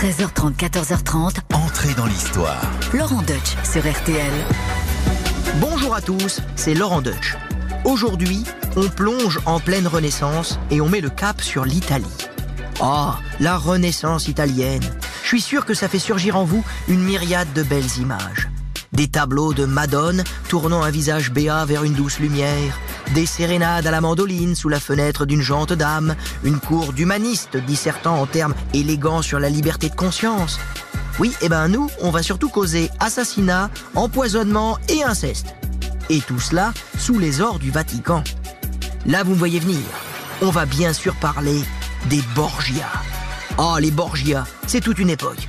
13h30, 14h30. Entrez dans l'histoire. Laurent Deutsch sur RTL. Bonjour à tous, c'est Laurent Deutsch. Aujourd'hui, on plonge en pleine Renaissance et on met le cap sur l'Italie. Ah, la Renaissance italienne. Je suis sûr que ça fait surgir en vous une myriade de belles images. Des tableaux de Madone tournant un visage béat vers une douce lumière, des sérénades à la mandoline sous la fenêtre d'une jante dame, une cour d'humanistes dissertant en termes élégants sur la liberté de conscience. Oui, eh ben nous, on va surtout causer assassinat, empoisonnement et inceste. Et tout cela sous les ors du Vatican. Là, vous me voyez venir. On va bien sûr parler des Borgia. Ah, les Borgia, c'est toute une époque.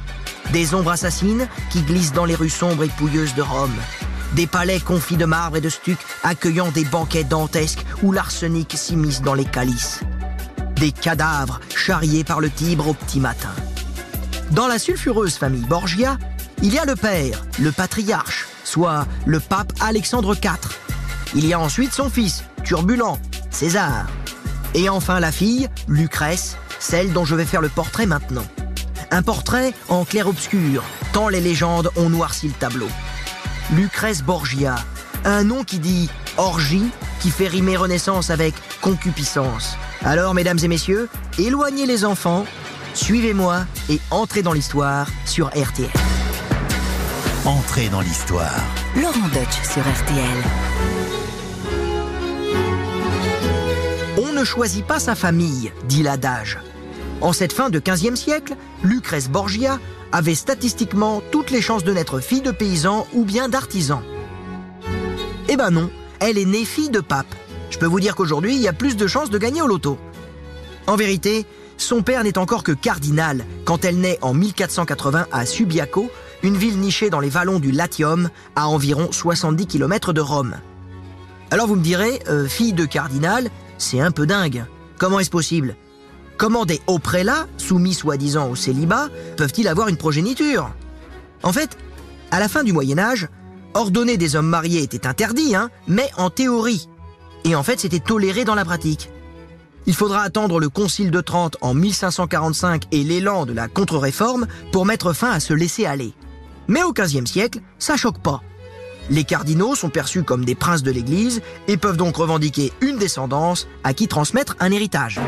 Des ombres assassines qui glissent dans les rues sombres et pouilleuses de Rome. Des palais confits de marbre et de stuc accueillant des banquets dantesques où l'arsenic s'immisce dans les calices. Des cadavres charriés par le Tibre au petit matin. Dans la sulfureuse famille Borgia, il y a le père, le patriarche, soit le pape Alexandre IV. Il y a ensuite son fils, turbulent, César. Et enfin la fille, Lucrèce, celle dont je vais faire le portrait maintenant. Un portrait en clair-obscur, tant les légendes ont noirci le tableau. Lucrèce Borgia, un nom qui dit orgie, qui fait rimer renaissance avec concupiscence. Alors, mesdames et messieurs, éloignez les enfants, suivez-moi et entrez dans l'histoire sur RTL. Entrez dans l'histoire. Laurent Deutsch sur RTL. On ne choisit pas sa famille, dit l'adage. En cette fin de 15e siècle, Lucrèce Borgia avait statistiquement toutes les chances de naître fille de paysan ou bien d'artisan. Eh ben non, elle est née fille de pape. Je peux vous dire qu'aujourd'hui, il y a plus de chances de gagner au loto. En vérité, son père n'est encore que cardinal quand elle naît en 1480 à Subiaco, une ville nichée dans les vallons du Latium, à environ 70 km de Rome. Alors vous me direz, euh, fille de cardinal, c'est un peu dingue. Comment est-ce possible? Comment des hauts prélats, soumis soi-disant au célibat, peuvent-ils avoir une progéniture? En fait, à la fin du Moyen Âge, ordonner des hommes mariés était interdit, hein, mais en théorie. Et en fait, c'était toléré dans la pratique. Il faudra attendre le Concile de Trente en 1545 et l'élan de la contre-réforme pour mettre fin à se laisser aller. Mais au XVe siècle, ça choque pas. Les cardinaux sont perçus comme des princes de l'Église et peuvent donc revendiquer une descendance à qui transmettre un héritage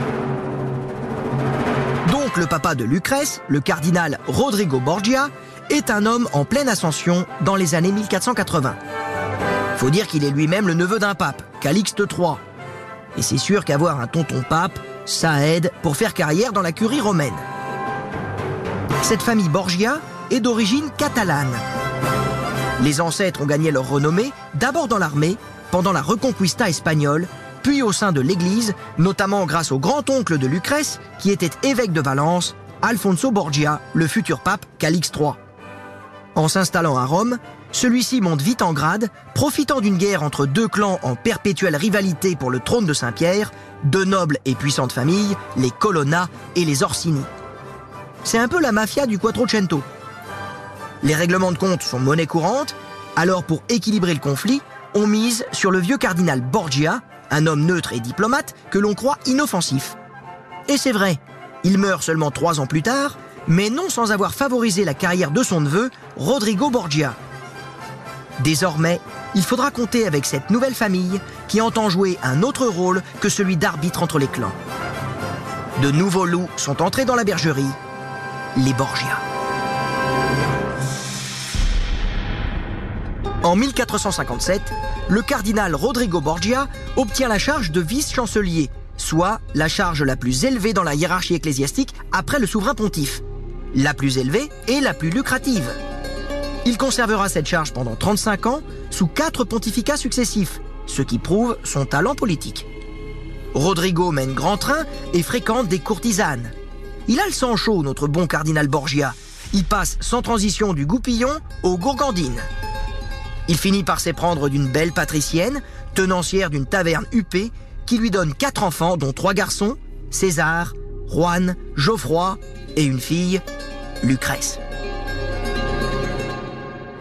le papa de Lucrèce, le cardinal Rodrigo Borgia, est un homme en pleine ascension dans les années 1480. Faut dire qu'il est lui-même le neveu d'un pape, Calixte III. Et c'est sûr qu'avoir un tonton pape, ça aide pour faire carrière dans la curie romaine. Cette famille Borgia est d'origine catalane. Les ancêtres ont gagné leur renommée d'abord dans l'armée, pendant la Reconquista espagnole, puis au sein de l'Église, notamment grâce au grand-oncle de Lucrèce, qui était évêque de Valence, Alfonso Borgia, le futur pape Calixte III. En s'installant à Rome, celui-ci monte vite en grade, profitant d'une guerre entre deux clans en perpétuelle rivalité pour le trône de Saint-Pierre, deux nobles et puissantes familles, les Colonna et les Orsini. C'est un peu la mafia du Quattrocento. Les règlements de compte sont monnaie courante, alors pour équilibrer le conflit, on mise sur le vieux cardinal Borgia, un homme neutre et diplomate que l'on croit inoffensif. Et c'est vrai, il meurt seulement trois ans plus tard, mais non sans avoir favorisé la carrière de son neveu, Rodrigo Borgia. Désormais, il faudra compter avec cette nouvelle famille qui entend jouer un autre rôle que celui d'arbitre entre les clans. De nouveaux loups sont entrés dans la bergerie, les Borgia. En 1457, le cardinal Rodrigo Borgia obtient la charge de vice-chancelier, soit la charge la plus élevée dans la hiérarchie ecclésiastique après le souverain pontife. La plus élevée et la plus lucrative. Il conservera cette charge pendant 35 ans sous quatre pontificats successifs, ce qui prouve son talent politique. Rodrigo mène grand train et fréquente des courtisanes. Il a le sang chaud, notre bon cardinal Borgia. Il passe sans transition du goupillon aux gourgandines. Il finit par s'éprendre d'une belle patricienne, tenancière d'une taverne huppée, qui lui donne quatre enfants, dont trois garçons, César, Juan, Geoffroy et une fille, Lucrèce.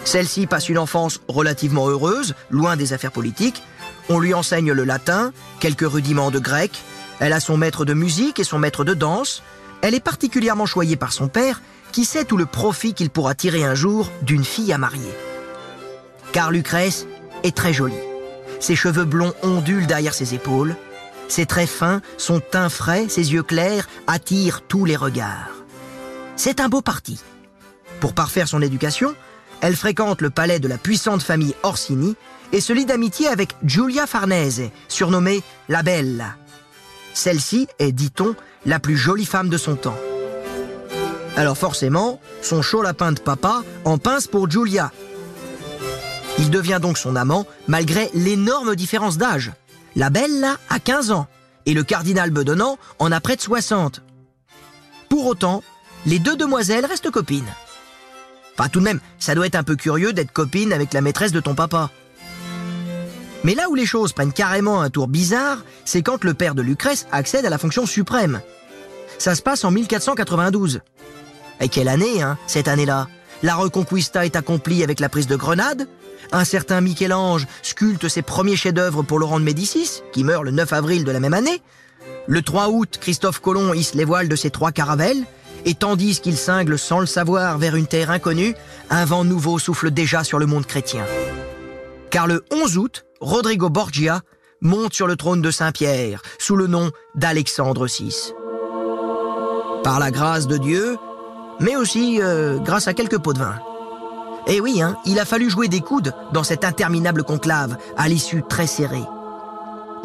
Celle-ci passe une enfance relativement heureuse, loin des affaires politiques. On lui enseigne le latin, quelques rudiments de grec. Elle a son maître de musique et son maître de danse. Elle est particulièrement choyée par son père, qui sait tout le profit qu'il pourra tirer un jour d'une fille à marier. Car Lucrèce est très jolie. Ses cheveux blonds ondulent derrière ses épaules. Ses traits fins, son teint frais, ses yeux clairs attirent tous les regards. C'est un beau parti. Pour parfaire son éducation, elle fréquente le palais de la puissante famille Orsini et se lie d'amitié avec Giulia Farnese, surnommée la Bella. Celle-ci est, dit-on, la plus jolie femme de son temps. Alors forcément, son chaud lapin de papa en pince pour Giulia. Il devient donc son amant malgré l'énorme différence d'âge. La Bella a 15 ans et le cardinal Bedonnant en a près de 60. Pour autant, les deux demoiselles restent copines. Enfin, tout de même, ça doit être un peu curieux d'être copine avec la maîtresse de ton papa. Mais là où les choses prennent carrément un tour bizarre, c'est quand le père de Lucrèce accède à la fonction suprême. Ça se passe en 1492. Et quelle année, hein, cette année-là? La Reconquista est accomplie avec la prise de Grenade. Un certain Michel-Ange sculpte ses premiers chefs-d'œuvre pour Laurent de Médicis, qui meurt le 9 avril de la même année. Le 3 août, Christophe Colomb hisse les voiles de ses trois caravelles. Et tandis qu'il cingle sans le savoir vers une terre inconnue, un vent nouveau souffle déjà sur le monde chrétien. Car le 11 août, Rodrigo Borgia monte sur le trône de Saint-Pierre sous le nom d'Alexandre VI. Par la grâce de Dieu, mais aussi euh, grâce à quelques pots de vin. Et oui, hein, il a fallu jouer des coudes dans cette interminable conclave, à l'issue très serrée.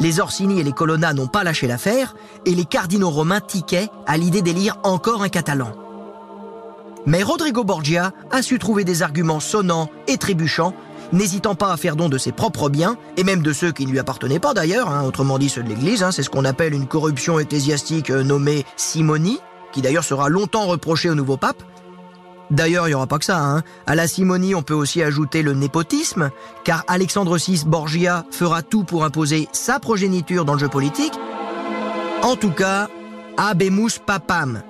Les Orsini et les Colonna n'ont pas lâché l'affaire, et les cardinaux romains tiquaient à l'idée d'élire encore un Catalan. Mais Rodrigo Borgia a su trouver des arguments sonnants et trébuchants, n'hésitant pas à faire don de ses propres biens, et même de ceux qui ne lui appartenaient pas d'ailleurs, hein, autrement dit ceux de l'Église, hein, c'est ce qu'on appelle une corruption ecclésiastique euh, nommée simonie, qui d'ailleurs sera longtemps reprochée au nouveau pape, D'ailleurs, il n'y aura pas que ça. Hein. À la simonie, on peut aussi ajouter le népotisme, car Alexandre VI Borgia fera tout pour imposer sa progéniture dans le jeu politique. En tout cas, abemus papam.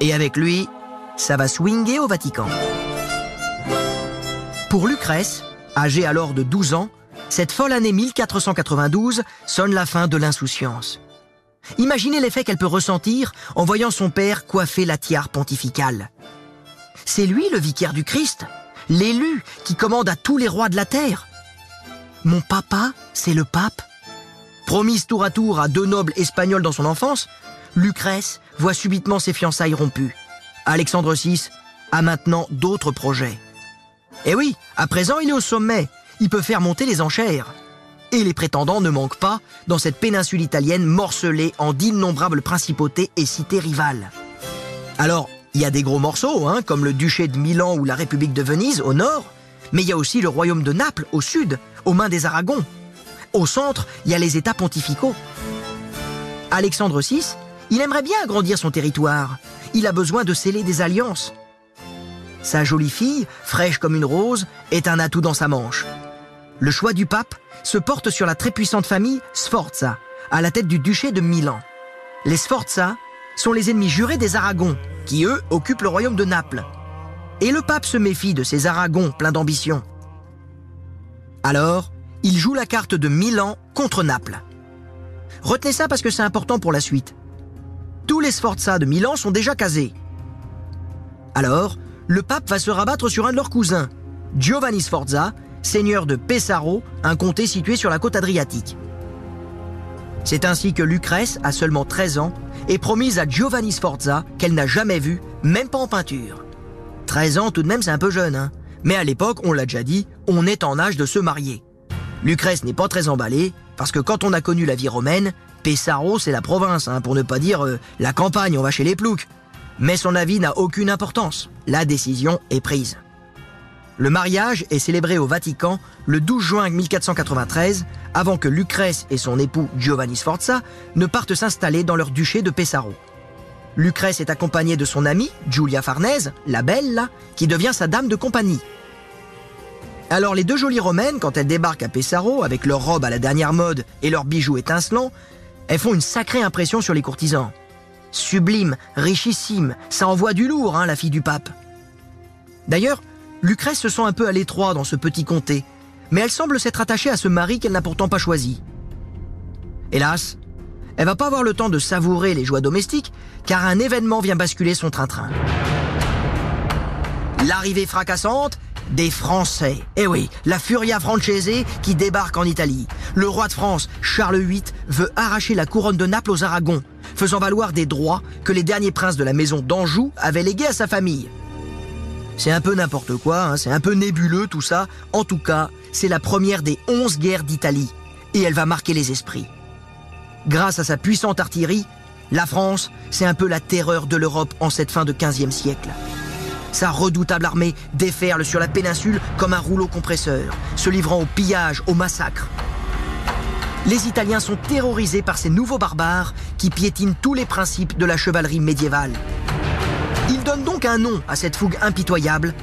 Et avec lui, ça va swinguer au Vatican. Pour Lucrèce, âgée alors de 12 ans, cette folle année 1492 sonne la fin de l'insouciance. Imaginez l'effet qu'elle peut ressentir en voyant son père coiffer la tiare pontificale. C'est lui le vicaire du Christ, l'élu qui commande à tous les rois de la terre. Mon papa, c'est le pape. Promise tour à tour à deux nobles espagnols dans son enfance, Lucrèce voit subitement ses fiançailles rompues. Alexandre VI a maintenant d'autres projets. Et oui, à présent il est au sommet, il peut faire monter les enchères. Et les prétendants ne manquent pas dans cette péninsule italienne morcelée en d'innombrables principautés et cités rivales. Alors, il y a des gros morceaux, hein, comme le duché de Milan ou la République de Venise au nord, mais il y a aussi le royaume de Naples au sud, aux mains des Aragons. Au centre, il y a les États pontificaux. Alexandre VI, il aimerait bien agrandir son territoire. Il a besoin de sceller des alliances. Sa jolie fille, fraîche comme une rose, est un atout dans sa manche. Le choix du pape se porte sur la très puissante famille Sforza, à la tête du duché de Milan. Les Sforza sont les ennemis jurés des Aragons, qui eux occupent le royaume de Naples. Et le pape se méfie de ces Aragons pleins d'ambition. Alors, il joue la carte de Milan contre Naples. Retenez ça parce que c'est important pour la suite. Tous les Sforza de Milan sont déjà casés. Alors, le pape va se rabattre sur un de leurs cousins, Giovanni Sforza, seigneur de Pesaro, un comté situé sur la côte adriatique. C'est ainsi que Lucrèce, à seulement 13 ans, est promise à Giovanni Sforza qu'elle n'a jamais vu, même pas en peinture. 13 ans tout de même c'est un peu jeune, hein mais à l'époque, on l'a déjà dit, on est en âge de se marier. Lucrèce n'est pas très emballée, parce que quand on a connu la vie romaine, Pesaro c'est la province, hein, pour ne pas dire euh, la campagne, on va chez les ploucs. Mais son avis n'a aucune importance, la décision est prise. Le mariage est célébré au Vatican le 12 juin 1493, avant que Lucrèce et son époux Giovanni Sforza ne partent s'installer dans leur duché de Pesaro. Lucrèce est accompagnée de son amie, Giulia Farnese, la belle, qui devient sa dame de compagnie. Alors les deux jolies romaines, quand elles débarquent à Pesaro, avec leurs robes à la dernière mode et leurs bijoux étincelants, elles font une sacrée impression sur les courtisans. Sublime, richissime, ça envoie du lourd, hein, la fille du pape. D'ailleurs, Lucrèce se sent un peu à l'étroit dans ce petit comté, mais elle semble s'être attachée à ce mari qu'elle n'a pourtant pas choisi. Hélas, elle va pas avoir le temps de savourer les joies domestiques, car un événement vient basculer son train-train. L'arrivée fracassante des Français. Eh oui, la Furia Francese qui débarque en Italie. Le roi de France, Charles VIII, veut arracher la couronne de Naples aux Aragons, faisant valoir des droits que les derniers princes de la maison d'Anjou avaient légués à sa famille. C'est un peu n'importe quoi, hein, c'est un peu nébuleux tout ça. En tout cas, c'est la première des onze guerres d'Italie. Et elle va marquer les esprits. Grâce à sa puissante artillerie, la France, c'est un peu la terreur de l'Europe en cette fin de 15e siècle. Sa redoutable armée déferle sur la péninsule comme un rouleau compresseur, se livrant au pillage, au massacre. Les Italiens sont terrorisés par ces nouveaux barbares qui piétinent tous les principes de la chevalerie médiévale. Ils donnent donc un nom à cette fougue impitoyable,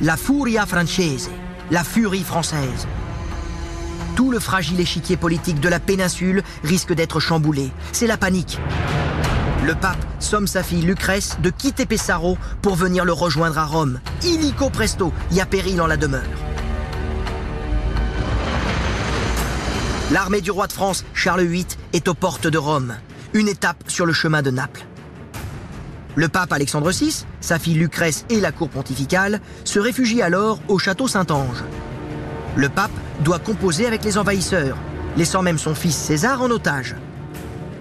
la Furia Francese, la furie française. Tout le fragile échiquier politique de la péninsule risque d'être chamboulé. C'est la panique. Le pape somme sa fille Lucrèce de quitter Pessaro pour venir le rejoindre à Rome. Illico presto, il y a péril en la demeure. L'armée du roi de France, Charles VIII, est aux portes de Rome, une étape sur le chemin de Naples. Le pape Alexandre VI, sa fille Lucrèce et la cour pontificale se réfugient alors au château Saint-Ange. Le pape doit composer avec les envahisseurs, laissant même son fils César en otage.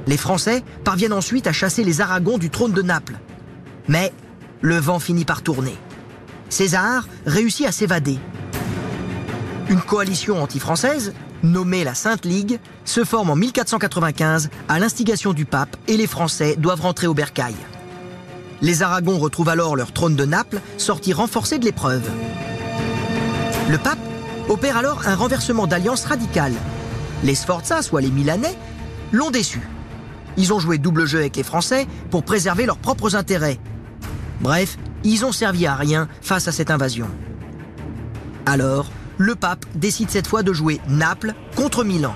Les Français parviennent ensuite à chasser les Aragons du trône de Naples. Mais le vent finit par tourner. César réussit à s'évader. Une coalition anti-française, nommée la Sainte Ligue, se forme en 1495 à l'instigation du pape et les Français doivent rentrer au bercail. Les Aragons retrouvent alors leur trône de Naples, sorti renforcé de l'épreuve. Le pape opère alors un renversement d'alliance radicale. Les Sforza, soit les Milanais, l'ont déçu. Ils ont joué double jeu avec les Français pour préserver leurs propres intérêts. Bref, ils ont servi à rien face à cette invasion. Alors, le pape décide cette fois de jouer Naples contre Milan.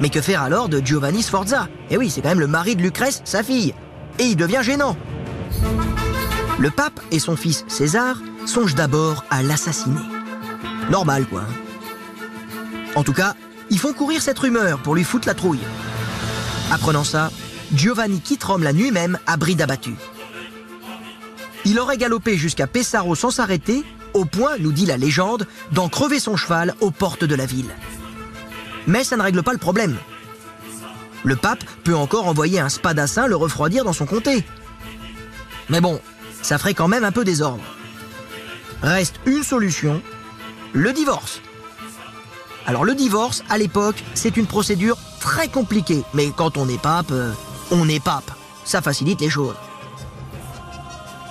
Mais que faire alors de Giovanni Sforza? Eh oui, c'est quand même le mari de Lucrèce, sa fille. Et il devient gênant. Le pape et son fils César songent d'abord à l'assassiner. Normal, quoi. En tout cas, ils font courir cette rumeur pour lui foutre la trouille. Apprenant ça, Giovanni quitte Rome la nuit même à bride abattue. Il aurait galopé jusqu'à Pessaro sans s'arrêter, au point, nous dit la légende, d'en crever son cheval aux portes de la ville. Mais ça ne règle pas le problème. Le pape peut encore envoyer un spadassin le refroidir dans son comté. Mais bon, ça ferait quand même un peu désordre. Reste une solution, le divorce. Alors le divorce, à l'époque, c'est une procédure très compliquée. Mais quand on est pape, euh, on est pape. Ça facilite les choses.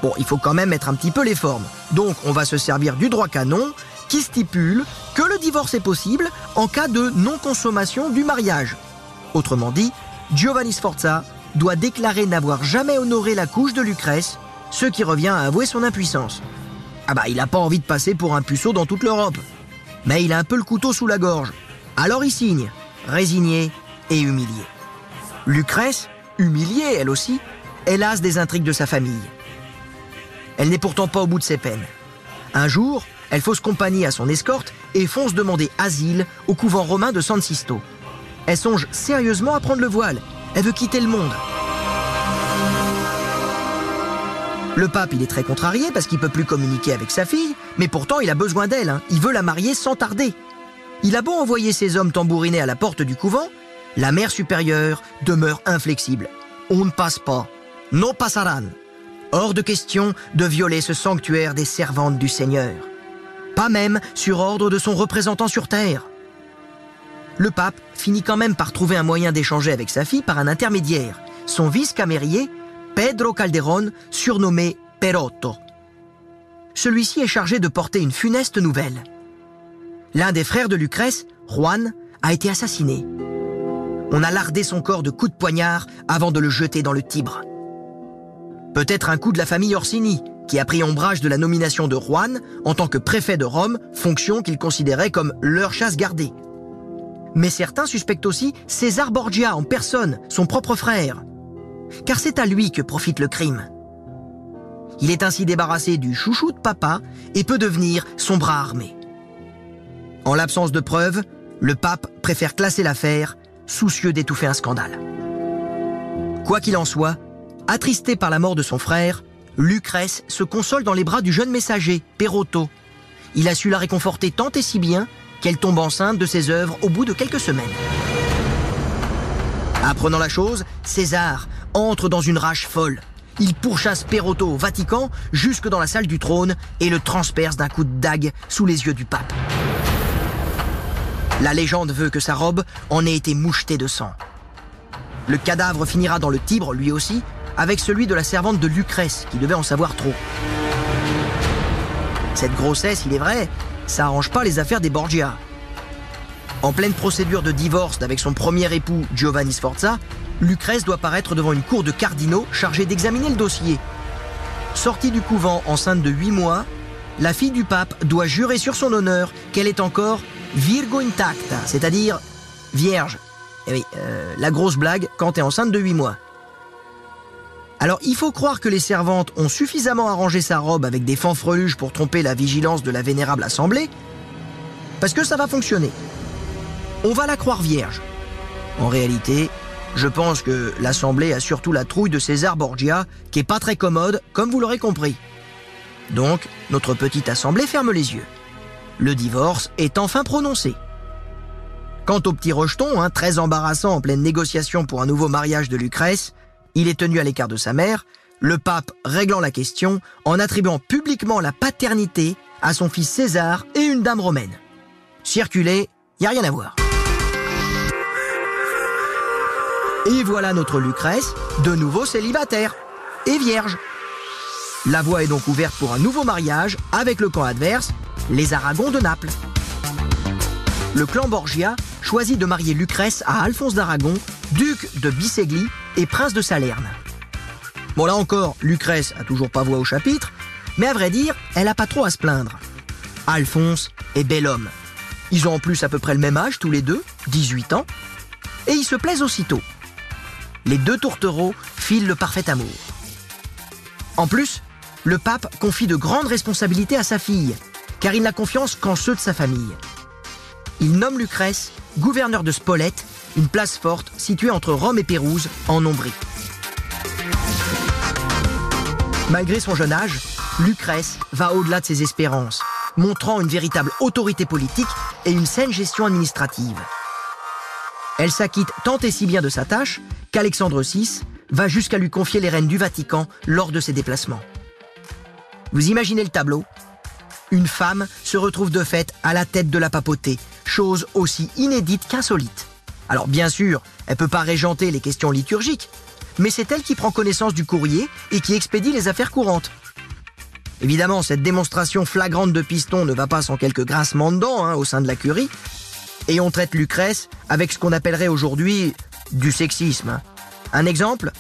Bon, il faut quand même mettre un petit peu les formes. Donc on va se servir du droit canon qui stipule que le divorce est possible en cas de non-consommation du mariage. Autrement dit, Giovanni Sforza doit déclarer n'avoir jamais honoré la couche de Lucrèce, ce qui revient à avouer son impuissance. Ah bah il n'a pas envie de passer pour un puceau dans toute l'Europe. Mais il a un peu le couteau sous la gorge. Alors il signe, résigné et humilié. Lucrèce, humiliée elle aussi, hélas des intrigues de sa famille. Elle n'est pourtant pas au bout de ses peines. Un jour, elle fausse compagnie à son escorte et fonce demander asile au couvent romain de San Sisto. Elle songe sérieusement à prendre le voile. Elle veut quitter le monde. Le pape, il est très contrarié parce qu'il peut plus communiquer avec sa fille, mais pourtant il a besoin d'elle. hein. Il veut la marier sans tarder. Il a beau envoyer ses hommes tambouriner à la porte du couvent, la mère supérieure demeure inflexible. On ne passe pas. No pasaran. Hors de question de violer ce sanctuaire des servantes du Seigneur. Pas même sur ordre de son représentant sur terre. Le pape finit quand même par trouver un moyen d'échanger avec sa fille par un intermédiaire, son vice-camérier, Pedro Calderón, surnommé Perotto. Celui-ci est chargé de porter une funeste nouvelle. L'un des frères de Lucrèce, Juan, a été assassiné. On a lardé son corps de coups de poignard avant de le jeter dans le Tibre. Peut-être un coup de la famille Orsini, qui a pris ombrage de la nomination de Juan en tant que préfet de Rome, fonction qu'il considérait comme leur chasse gardée. Mais certains suspectent aussi César Borgia en personne, son propre frère. Car c'est à lui que profite le crime. Il est ainsi débarrassé du chouchou de papa et peut devenir son bras armé. En l'absence de preuves, le pape préfère classer l'affaire, soucieux d'étouffer un scandale. Quoi qu'il en soit, attristé par la mort de son frère, Lucrèce se console dans les bras du jeune messager, Perotto. Il a su la réconforter tant et si bien qu'elle tombe enceinte de ses œuvres au bout de quelques semaines. Apprenant la chose, César entre dans une rage folle. Il pourchasse Perotto au Vatican jusque dans la salle du trône et le transperce d'un coup de dague sous les yeux du pape. La légende veut que sa robe en ait été mouchetée de sang. Le cadavre finira dans le Tibre, lui aussi, avec celui de la servante de Lucrèce, qui devait en savoir trop. Cette grossesse, il est vrai, ça arrange pas les affaires des Borgia. En pleine procédure de divorce avec son premier époux Giovanni Sforza, Lucrèce doit paraître devant une cour de cardinaux chargée d'examiner le dossier. Sortie du couvent enceinte de 8 mois, la fille du pape doit jurer sur son honneur qu'elle est encore Virgo intacta, c'est-à-dire vierge. Et oui, euh, la grosse blague quand t'es enceinte de 8 mois. Alors il faut croire que les servantes ont suffisamment arrangé sa robe avec des fanfreluches pour tromper la vigilance de la vénérable assemblée, parce que ça va fonctionner. On va la croire vierge. En réalité, je pense que l'assemblée a surtout la trouille de César Borgia, qui est pas très commode, comme vous l'aurez compris. Donc, notre petite assemblée ferme les yeux. Le divorce est enfin prononcé. Quant au petit rejeton, hein, très embarrassant en pleine négociation pour un nouveau mariage de Lucrèce, il est tenu à l'écart de sa mère, le pape réglant la question en attribuant publiquement la paternité à son fils César et une dame romaine. Circuler, y a rien à voir. Et voilà notre Lucrèce, de nouveau célibataire et vierge. La voie est donc ouverte pour un nouveau mariage avec le camp adverse, les Aragons de Naples. Le clan Borgia choisit de marier Lucrèce à Alphonse d'Aragon, duc de Bisséglie et prince de Salerne. Bon là encore, Lucrèce a toujours pas voix au chapitre, mais à vrai dire, elle a pas trop à se plaindre. Alphonse est bel homme. Ils ont en plus à peu près le même âge tous les deux, 18 ans, et ils se plaisent aussitôt. Les deux tourtereaux filent le parfait amour. En plus, le pape confie de grandes responsabilités à sa fille, car il n'a confiance qu'en ceux de sa famille. Il nomme Lucrèce gouverneur de Spolète, une place forte située entre Rome et Pérouse, en Ombrie. Malgré son jeune âge, Lucrèce va au-delà de ses espérances, montrant une véritable autorité politique et une saine gestion administrative. Elle s'acquitte tant et si bien de sa tâche qu'Alexandre VI va jusqu'à lui confier les rênes du Vatican lors de ses déplacements. Vous imaginez le tableau? Une femme se retrouve de fait à la tête de la papauté, chose aussi inédite qu'insolite. Alors bien sûr, elle peut pas régenter les questions liturgiques, mais c'est elle qui prend connaissance du courrier et qui expédie les affaires courantes. Évidemment, cette démonstration flagrante de piston ne va pas sans quelques grincements de dents hein, au sein de la curie, et on traite Lucrèce avec ce qu'on appellerait aujourd'hui du sexisme. Un exemple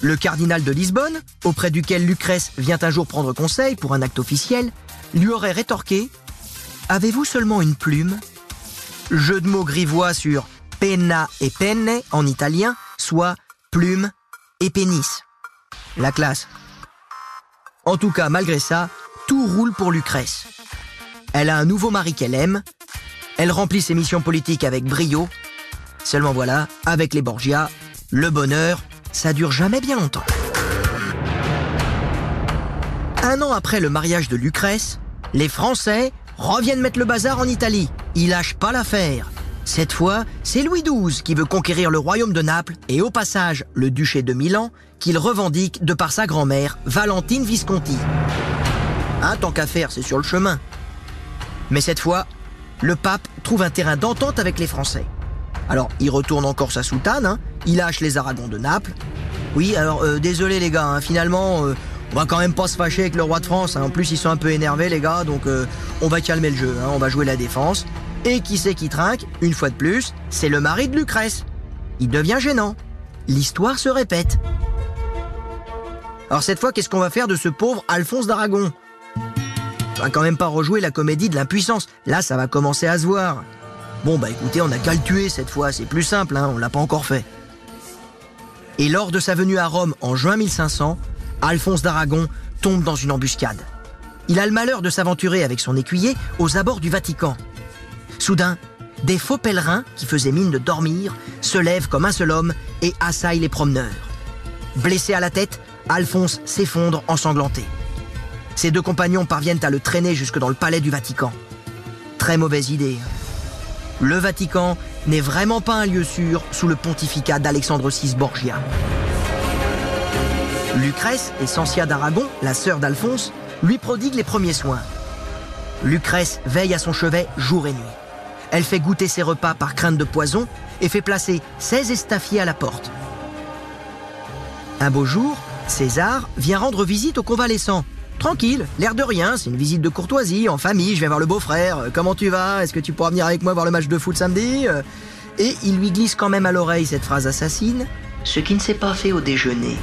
Le cardinal de Lisbonne, auprès duquel Lucrèce vient un jour prendre conseil pour un acte officiel, lui aurait rétorqué Avez-vous seulement une plume? Jeu de mots grivois sur penna et penne en italien, soit plume et pénis. La classe. En tout cas, malgré ça, tout roule pour Lucrèce. Elle a un nouveau mari qu'elle aime, elle remplit ses missions politiques avec brio. Seulement voilà, avec les Borgia, le bonheur, ça dure jamais bien longtemps. Un an après le mariage de Lucrèce, les Français reviennent mettre le bazar en Italie. Ils lâchent pas l'affaire. Cette fois, c'est Louis XII qui veut conquérir le royaume de Naples et au passage le duché de Milan qu'il revendique de par sa grand-mère, Valentine Visconti. Un tant qu'à faire, c'est sur le chemin. Mais cette fois, le pape trouve un terrain d'entente avec les Français. Alors, il retourne encore sa soutane, hein. il lâche les Aragons de Naples. Oui, alors, euh, désolé les gars, hein, finalement, euh, on va quand même pas se fâcher avec le roi de France. hein. En plus, ils sont un peu énervés, les gars, donc euh, on va calmer le jeu, hein. on va jouer la défense. Et qui c'est qui trinque? Une fois de plus, c'est le mari de Lucrèce. Il devient gênant. L'histoire se répète. Alors cette fois, qu'est-ce qu'on va faire de ce pauvre Alphonse d'Aragon? Va quand même pas rejouer la comédie de l'impuissance. Là, ça va commencer à se voir. Bon, bah écoutez, on a qu'à le tuer cette fois, c'est plus simple, hein, on l'a pas encore fait. Et lors de sa venue à Rome en juin 1500, Alphonse d'Aragon tombe dans une embuscade. Il a le malheur de s'aventurer avec son écuyer aux abords du Vatican. Soudain, des faux pèlerins, qui faisaient mine de dormir, se lèvent comme un seul homme et assaillent les promeneurs. blessé à la tête, Alphonse s'effondre ensanglanté. Ses deux compagnons parviennent à le traîner jusque dans le palais du Vatican. Très mauvaise idée. Le Vatican n'est vraiment pas un lieu sûr sous le pontificat d'Alexandre VI Borgia. Lucrèce et Sancia d'Aragon, la sœur d'Alphonse, lui prodigue les premiers soins. Lucrèce veille à son chevet jour et nuit. Elle fait goûter ses repas par crainte de poison et fait placer 16 estafiers à la porte. Un beau jour, César vient rendre visite au convalescent. Tranquille, l'air de rien, c'est une visite de courtoisie, en famille, je vais voir le beau-frère. Euh, Comment tu vas Est-ce que tu pourras venir avec moi voir le match de foot samedi Euh, Et il lui glisse quand même à l'oreille cette phrase assassine. Ce qui ne s'est pas fait au déjeuner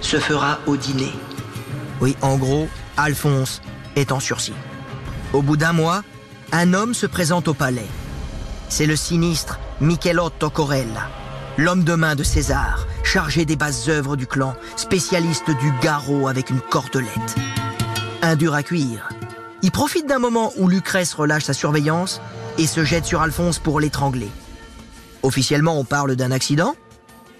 se fera au dîner. Oui, en gros, Alphonse est en sursis. Au bout d'un mois, un homme se présente au palais. C'est le sinistre Michelotto Corella, l'homme de main de César, chargé des basses œuvres du clan, spécialiste du garrot avec une cordelette. Un dur à cuire. Il profite d'un moment où Lucrèce relâche sa surveillance et se jette sur Alphonse pour l'étrangler. Officiellement, on parle d'un accident.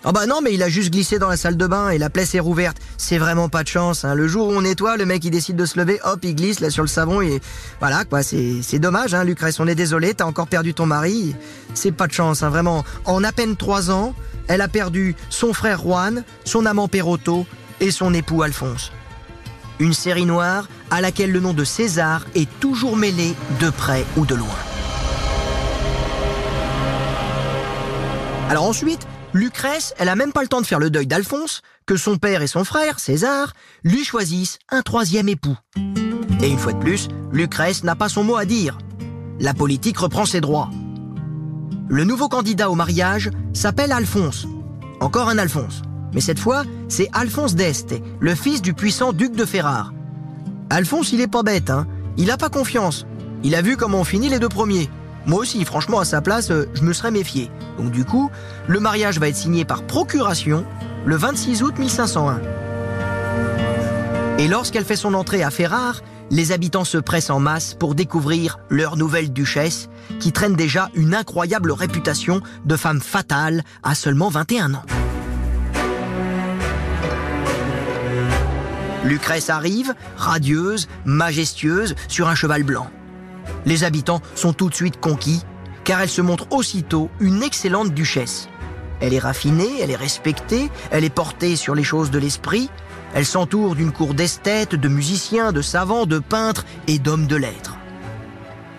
Ah bah non, mais il a juste glissé dans la salle de bain et la plaie s'est rouverte. C'est vraiment pas de chance. hein. Le jour où on nettoie, le mec il décide de se lever, hop, il glisse là sur le savon et voilà quoi. C'est dommage, hein, Lucrèce. On est désolé, t'as encore perdu ton mari. C'est pas de chance, hein, vraiment. En à peine trois ans, elle a perdu son frère Juan, son amant Perotto et son époux Alphonse. Une série noire à laquelle le nom de César est toujours mêlé de près ou de loin. Alors ensuite, Lucrèce, elle a même pas le temps de faire le deuil d'Alphonse, que son père et son frère, César, lui choisissent un troisième époux. Et une fois de plus, Lucrèce n'a pas son mot à dire. La politique reprend ses droits. Le nouveau candidat au mariage s'appelle Alphonse. Encore un Alphonse. Mais cette fois, c'est Alphonse d'Este, le fils du puissant duc de Ferrare. Alphonse, il est pas bête, hein. Il a pas confiance. Il a vu comment on finit les deux premiers. Moi aussi, franchement, à sa place, euh, je me serais méfié. Donc du coup, le mariage va être signé par procuration le 26 août 1501. Et lorsqu'elle fait son entrée à Ferrare, les habitants se pressent en masse pour découvrir leur nouvelle duchesse, qui traîne déjà une incroyable réputation de femme fatale à seulement 21 ans. Lucrèce arrive, radieuse, majestueuse, sur un cheval blanc. Les habitants sont tout de suite conquis, car elle se montre aussitôt une excellente duchesse. Elle est raffinée, elle est respectée, elle est portée sur les choses de l'esprit, elle s'entoure d'une cour d'esthètes, de musiciens, de savants, de peintres et d'hommes de lettres.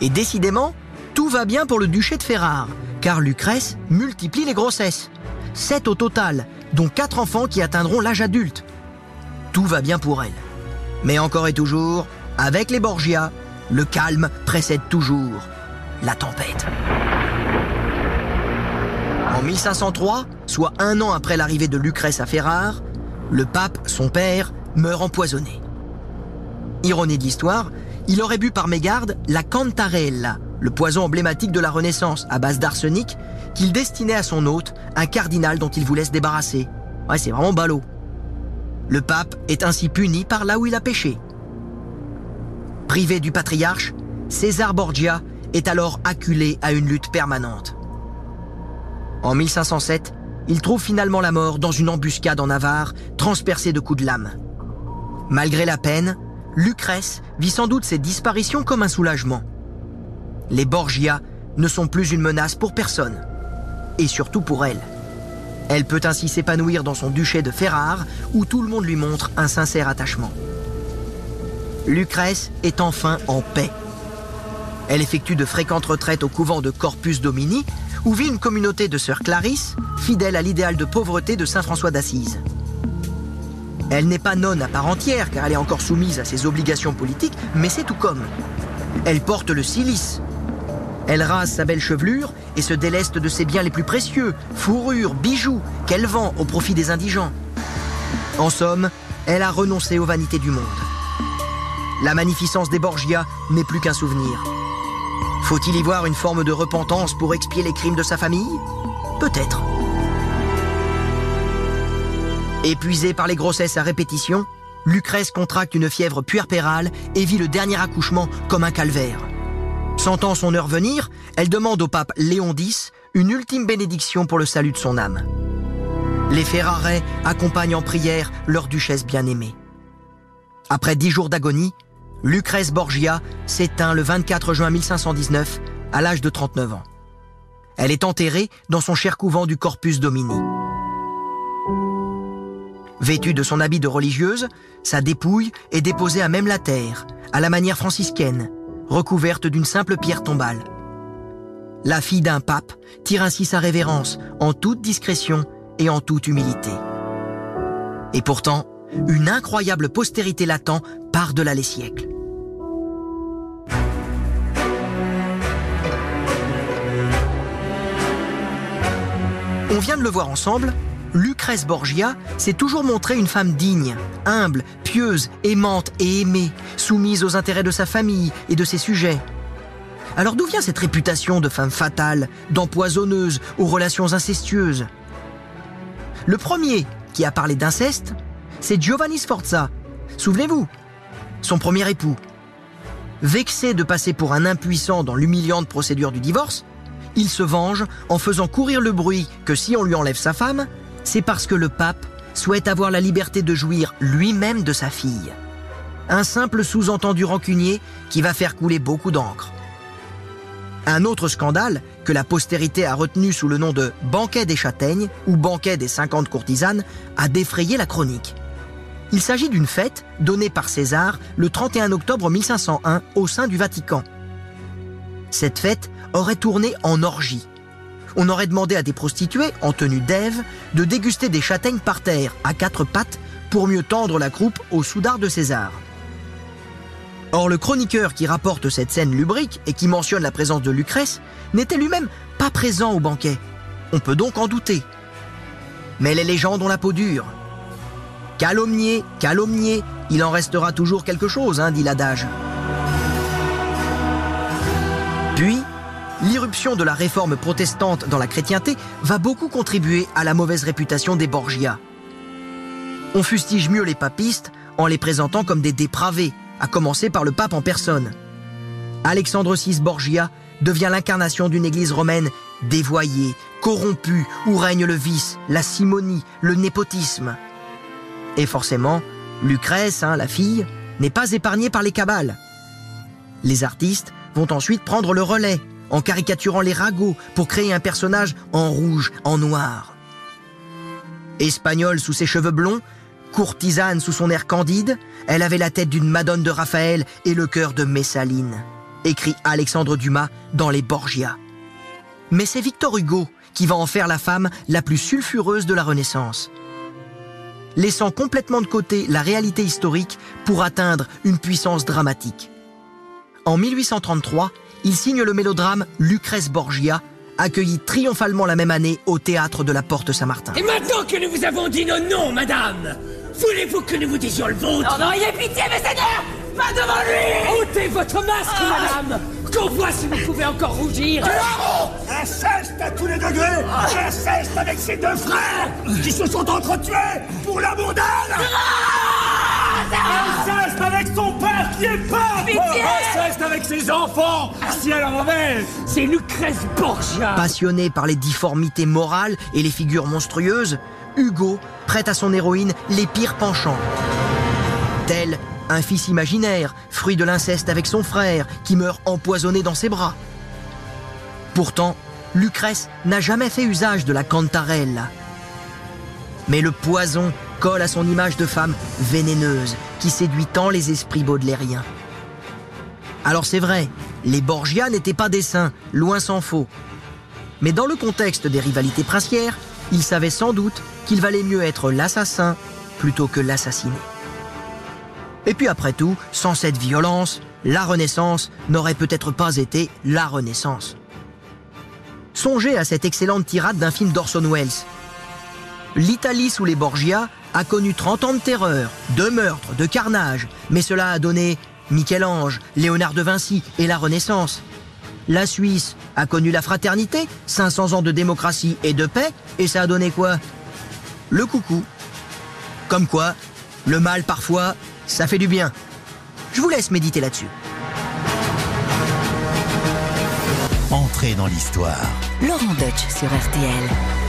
Et décidément, tout va bien pour le duché de Ferrare, car Lucrèce multiplie les grossesses. Sept au total, dont quatre enfants qui atteindront l'âge adulte. Tout va bien pour elle. Mais encore et toujours, avec les Borgia, le calme précède toujours la tempête. En 1503, soit un an après l'arrivée de Lucrèce à Ferrare, le pape, son père, meurt empoisonné. Ironie de l'histoire, il aurait bu par mégarde la cantarella, le poison emblématique de la Renaissance à base d'arsenic, qu'il destinait à son hôte, un cardinal dont il voulait se débarrasser. Ouais, c'est vraiment ballot. Le pape est ainsi puni par là où il a péché. Privé du patriarche, César Borgia est alors acculé à une lutte permanente. En 1507, il trouve finalement la mort dans une embuscade en Navarre, transpercée de coups de lame. Malgré la peine, Lucrèce vit sans doute cette disparition comme un soulagement. Les Borgia ne sont plus une menace pour personne, et surtout pour elle. Elle peut ainsi s'épanouir dans son duché de Ferrare, où tout le monde lui montre un sincère attachement. Lucrèce est enfin en paix. Elle effectue de fréquentes retraites au couvent de Corpus Domini, où vit une communauté de sœurs Clarisse, fidèle à l'idéal de pauvreté de Saint François d'Assise. Elle n'est pas nonne à part entière, car elle est encore soumise à ses obligations politiques, mais c'est tout comme. Elle porte le cilice. Elle rase sa belle chevelure et se déleste de ses biens les plus précieux, fourrures, bijoux, qu'elle vend au profit des indigents. En somme, elle a renoncé aux vanités du monde. La magnificence des Borgia n'est plus qu'un souvenir. Faut-il y voir une forme de repentance pour expier les crimes de sa famille? Peut-être. Épuisée par les grossesses à répétition, Lucrèce contracte une fièvre puerpérale et vit le dernier accouchement comme un calvaire. Sentant son heure venir, elle demande au pape Léon X une ultime bénédiction pour le salut de son âme. Les Ferrarais accompagnent en prière leur duchesse bien-aimée. Après dix jours d'agonie, Lucrèce Borgia s'éteint le 24 juin 1519 à l'âge de 39 ans. Elle est enterrée dans son cher couvent du Corpus Domini. Vêtue de son habit de religieuse, sa dépouille est déposée à même la terre, à la manière franciscaine, recouverte d'une simple pierre tombale. La fille d'un pape tire ainsi sa révérence en toute discrétion et en toute humilité. Et pourtant, une incroyable postérité l'attend par-delà les siècles. On vient de le voir ensemble, Lucrèce Borgia s'est toujours montrée une femme digne, humble, pieuse, aimante et aimée, soumise aux intérêts de sa famille et de ses sujets. Alors d'où vient cette réputation de femme fatale, d'empoisonneuse aux relations incestueuses? Le premier qui a parlé d'inceste, c'est Giovanni Sforza. Souvenez-vous, son premier époux. Vexé de passer pour un impuissant dans l'humiliante procédure du divorce, il se venge en faisant courir le bruit que si on lui enlève sa femme, c'est parce que le pape souhaite avoir la liberté de jouir lui-même de sa fille. Un simple sous-entendu rancunier qui va faire couler beaucoup d'encre. Un autre scandale que la postérité a retenu sous le nom de banquet des châtaignes ou banquet des 50 courtisanes a défrayé la chronique. Il s'agit d'une fête donnée par César le 31 octobre 1501 au sein du Vatican. Cette fête aurait tourné en orgie on aurait demandé à des prostituées, en tenue d'Ève, de déguster des châtaignes par terre, à quatre pattes, pour mieux tendre la croupe au soudard de César. Or, le chroniqueur qui rapporte cette scène lubrique et qui mentionne la présence de Lucrèce n'était lui-même pas présent au banquet. On peut donc en douter. Mais les légendes ont la peau dure. Calomnier, calomnier, il en restera toujours quelque chose, hein, dit l'adage. L'irruption de la réforme protestante dans la chrétienté va beaucoup contribuer à la mauvaise réputation des Borgia. On fustige mieux les papistes en les présentant comme des dépravés, à commencer par le pape en personne. Alexandre VI Borgia devient l'incarnation d'une église romaine dévoyée, corrompue, où règne le vice, la simonie, le népotisme. Et forcément, Lucrèce, hein, la fille, n'est pas épargnée par les cabales. Les artistes vont ensuite prendre le relais en caricaturant les ragots pour créer un personnage en rouge, en noir. Espagnole sous ses cheveux blonds, courtisane sous son air candide, elle avait la tête d'une Madone de Raphaël et le cœur de Messaline, écrit Alexandre Dumas dans Les Borgia. Mais c'est Victor Hugo qui va en faire la femme la plus sulfureuse de la Renaissance. Laissant complètement de côté la réalité historique pour atteindre une puissance dramatique. En 1833, il signe le mélodrame Lucrèce Borgia, accueilli triomphalement la même année au théâtre de la Porte Saint-Martin. Et maintenant que nous vous avons dit nos noms, madame, voulez-vous que nous vous disions le vôtre? Non, non, ayez pitié, mes seigneurs Pas devant lui! Ôtez votre masque, Ah. madame Qu'on voit si vous pouvez encore rougir. Inceste à tous les degrés! Inceste avec ses deux frères qui se sont entretués pour l'amour d'elle! Inceste Pitié Inceste avec ses enfants si elle en avait C'est Lucrèce Borgia Passionné par les difformités morales et les figures monstrueuses, Hugo prête à son héroïne les pires penchants. Tel un fils imaginaire, fruit de l'inceste avec son frère, qui meurt empoisonné dans ses bras. Pourtant, Lucrèce n'a jamais fait usage de la cantarella. Mais le poison colle à son image de femme vénéneuse, qui séduit tant les esprits baudelairiens. Alors c'est vrai, les Borgia n'étaient pas des saints, loin s'en faut. Mais dans le contexte des rivalités princières, ils savaient sans doute qu'il valait mieux être l'assassin plutôt que l'assassiné. Et puis après tout, sans cette violence, la Renaissance n'aurait peut-être pas été la Renaissance. Songez à cette excellente tirade d'un film d'Orson Welles. L'Italie sous les Borgia a connu 30 ans de terreur, de meurtres, de carnage, mais cela a donné Michel-Ange, Léonard de Vinci et la Renaissance. La Suisse a connu la fraternité, 500 ans de démocratie et de paix, et ça a donné quoi? Le coucou. Comme quoi, le mal parfois, ça fait du bien. Je vous laisse méditer là-dessus. Entrez dans l'histoire. Laurent Deutsch sur RTL.